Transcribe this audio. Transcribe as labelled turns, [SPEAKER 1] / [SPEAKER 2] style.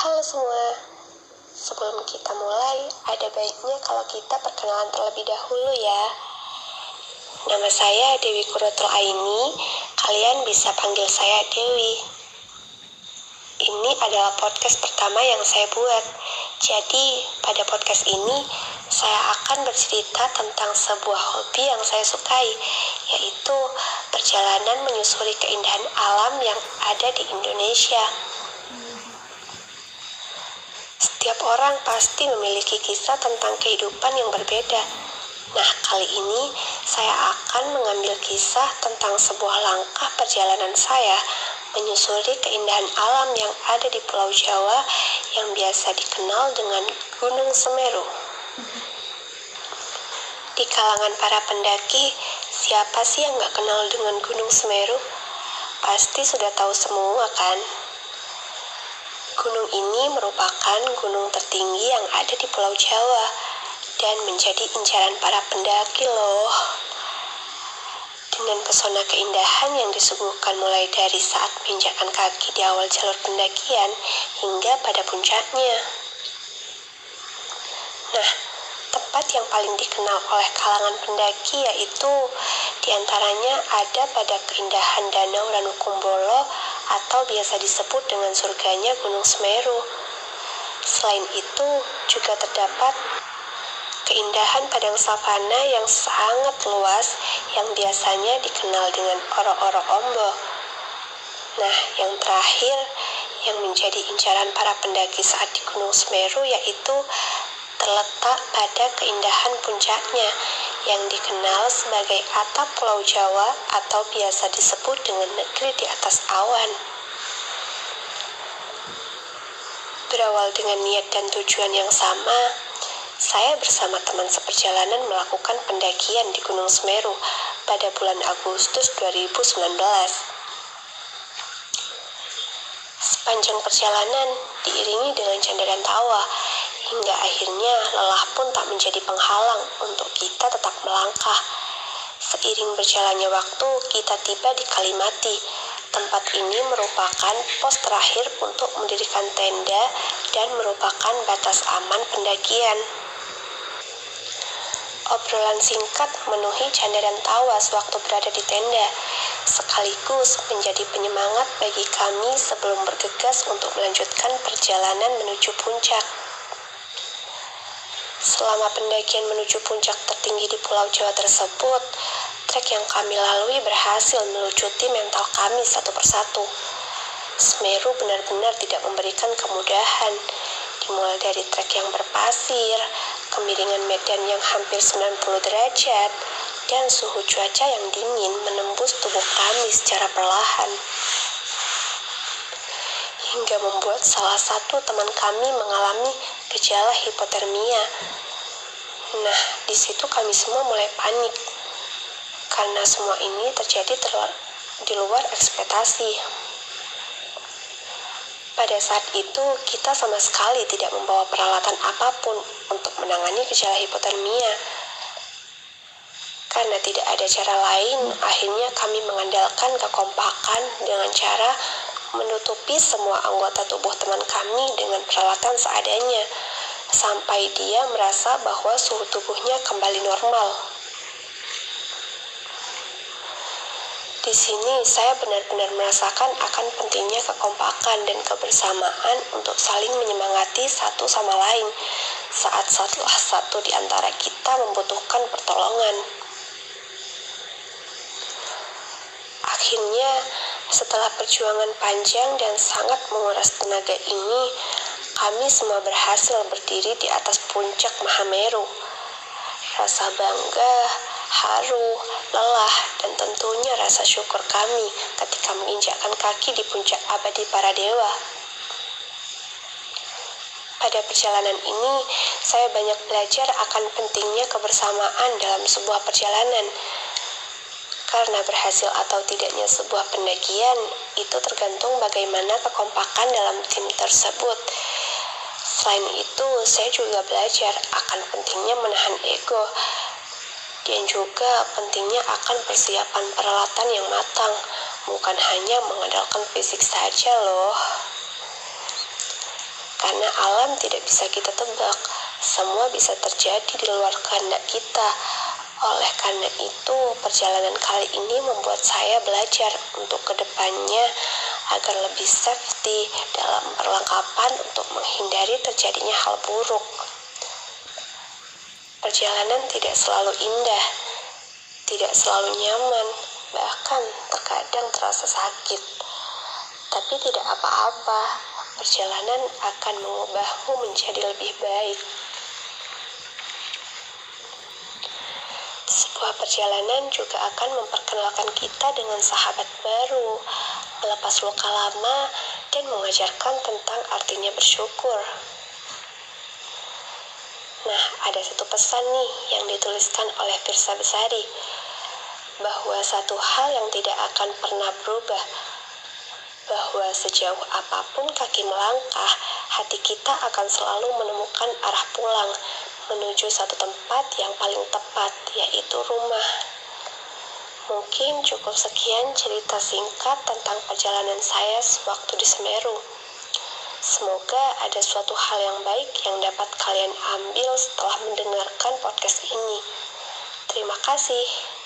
[SPEAKER 1] Halo semua, sebelum kita mulai, ada baiknya kalau kita perkenalan terlebih dahulu ya. Nama saya Dewi Kurotul Aini, kalian bisa panggil saya Dewi. Ini adalah podcast pertama yang saya buat, jadi pada podcast ini saya akan bercerita tentang sebuah hobi yang saya sukai, yaitu perjalanan menyusuri keindahan alam yang ada di Indonesia. Setiap orang pasti memiliki kisah tentang kehidupan yang berbeda. Nah, kali ini saya akan mengambil kisah tentang sebuah langkah perjalanan saya menyusuri keindahan alam yang ada di Pulau Jawa yang biasa dikenal dengan Gunung Semeru. Di kalangan para pendaki, siapa sih yang gak kenal dengan Gunung Semeru? Pasti sudah tahu semua kan? Gunung ini merupakan gunung tertinggi yang ada di Pulau Jawa dan menjadi incaran para pendaki loh. Dengan pesona keindahan yang disuguhkan mulai dari saat menginjakkan kaki di awal jalur pendakian hingga pada puncaknya. Nah, tempat yang paling dikenal oleh kalangan pendaki yaitu di antaranya ada pada keindahan Danau Ranukumbolo atau biasa disebut dengan surganya Gunung Semeru. Selain itu, juga terdapat keindahan padang savana yang sangat luas yang biasanya dikenal dengan oro-oro ombo. Nah, yang terakhir yang menjadi incaran para pendaki saat di Gunung Semeru yaitu terletak pada keindahan puncaknya yang dikenal sebagai atap Pulau Jawa atau biasa disebut dengan negeri di atas awan. Berawal dengan niat dan tujuan yang sama, saya bersama teman seperjalanan melakukan pendakian di Gunung Semeru pada bulan Agustus 2019. Sepanjang perjalanan diiringi dengan candaran tawa, hingga akhirnya lelah pun tak menjadi penghalang untuk kita tetap melangkah. Seiring berjalannya waktu, kita tiba di Kalimati. Tempat ini merupakan pos terakhir untuk mendirikan tenda dan merupakan batas aman pendakian. Obrolan singkat memenuhi candaran tawa sewaktu berada di tenda, sekaligus menjadi penyemangat bagi kami sebelum bergegas untuk melanjutkan perjalanan menuju puncak. Selama pendakian menuju puncak tertinggi di Pulau Jawa tersebut, trek yang kami lalui berhasil melucuti mental kami satu persatu. Semeru benar-benar tidak memberikan kemudahan, dimulai dari trek yang berpasir, kemiringan medan yang hampir 90 derajat, dan suhu cuaca yang dingin menembus tubuh kami secara perlahan hingga membuat salah satu teman kami mengalami gejala hipotermia. Nah, di situ kami semua mulai panik karena semua ini terjadi di luar ekspektasi. Pada saat itu, kita sama sekali tidak membawa peralatan apa pun untuk menangani gejala hipotermia. Karena tidak ada cara lain, akhirnya kami mengandalkan kekompakan dengan cara menutupi semua anggota tubuh teman kami dengan peralatan seadanya, sampai dia merasa bahwa suhu tubuhnya kembali normal. Di sini saya benar-benar merasakan akan pentingnya kekompakan dan kebersamaan untuk saling menyemangati satu sama lain saat salah satu di antara kita membutuhkan pertolongan. Akhirnya, setelah perjuangan panjang dan sangat menguras tenaga ini, kami semua berhasil berdiri di atas puncak Mahameru. Rasa bangga, haru, lelah, dan tentunya rasa syukur kami ketika menginjakkan kaki di puncak abadi para dewa. Pada perjalanan ini, saya banyak belajar akan pentingnya kebersamaan dalam sebuah perjalanan karena berhasil atau tidaknya sebuah pendakian itu tergantung bagaimana kekompakan dalam tim tersebut. Selain itu, saya juga belajar akan pentingnya menahan ego dan juga pentingnya akan persiapan peralatan yang matang, bukan hanya mengandalkan fisik saja loh. Namanya alam tidak bisa kita tebak. Semua bisa terjadi di luar kehendak kita. Oleh karena itu, perjalanan kali ini membuat saya belajar untuk ke depannya agar lebih safety dalam perlengkapan untuk menghindari terjadinya hal buruk. Perjalanan tidak selalu indah, tidak selalu nyaman, bahkan terkadang terasa sakit. Tapi tidak apa-apa, perjalanan akan mengubahmu menjadi lebih baik. Sebuah perjalanan juga akan memperkenalkan kita dengan sahabat baru, melepas luka lama, dan mengajarkan tentang artinya bersyukur. Nah, ada satu pesan nih yang dituliskan oleh Firsa Besari, bahwa satu hal yang tidak akan pernah berubah, bahwa sejauh apa pun kaki melangkah, hati kita akan selalu menemukan arah pulang menuju satu tempat yang paling tepat, yaitu rumah. Mungkin cukup sekian cerita singkat tentang perjalanan saya sewaktu di Semeru. Semoga ada suatu hal yang baik yang dapat kalian ambil setelah mendengarkan podcast ini. Terima kasih.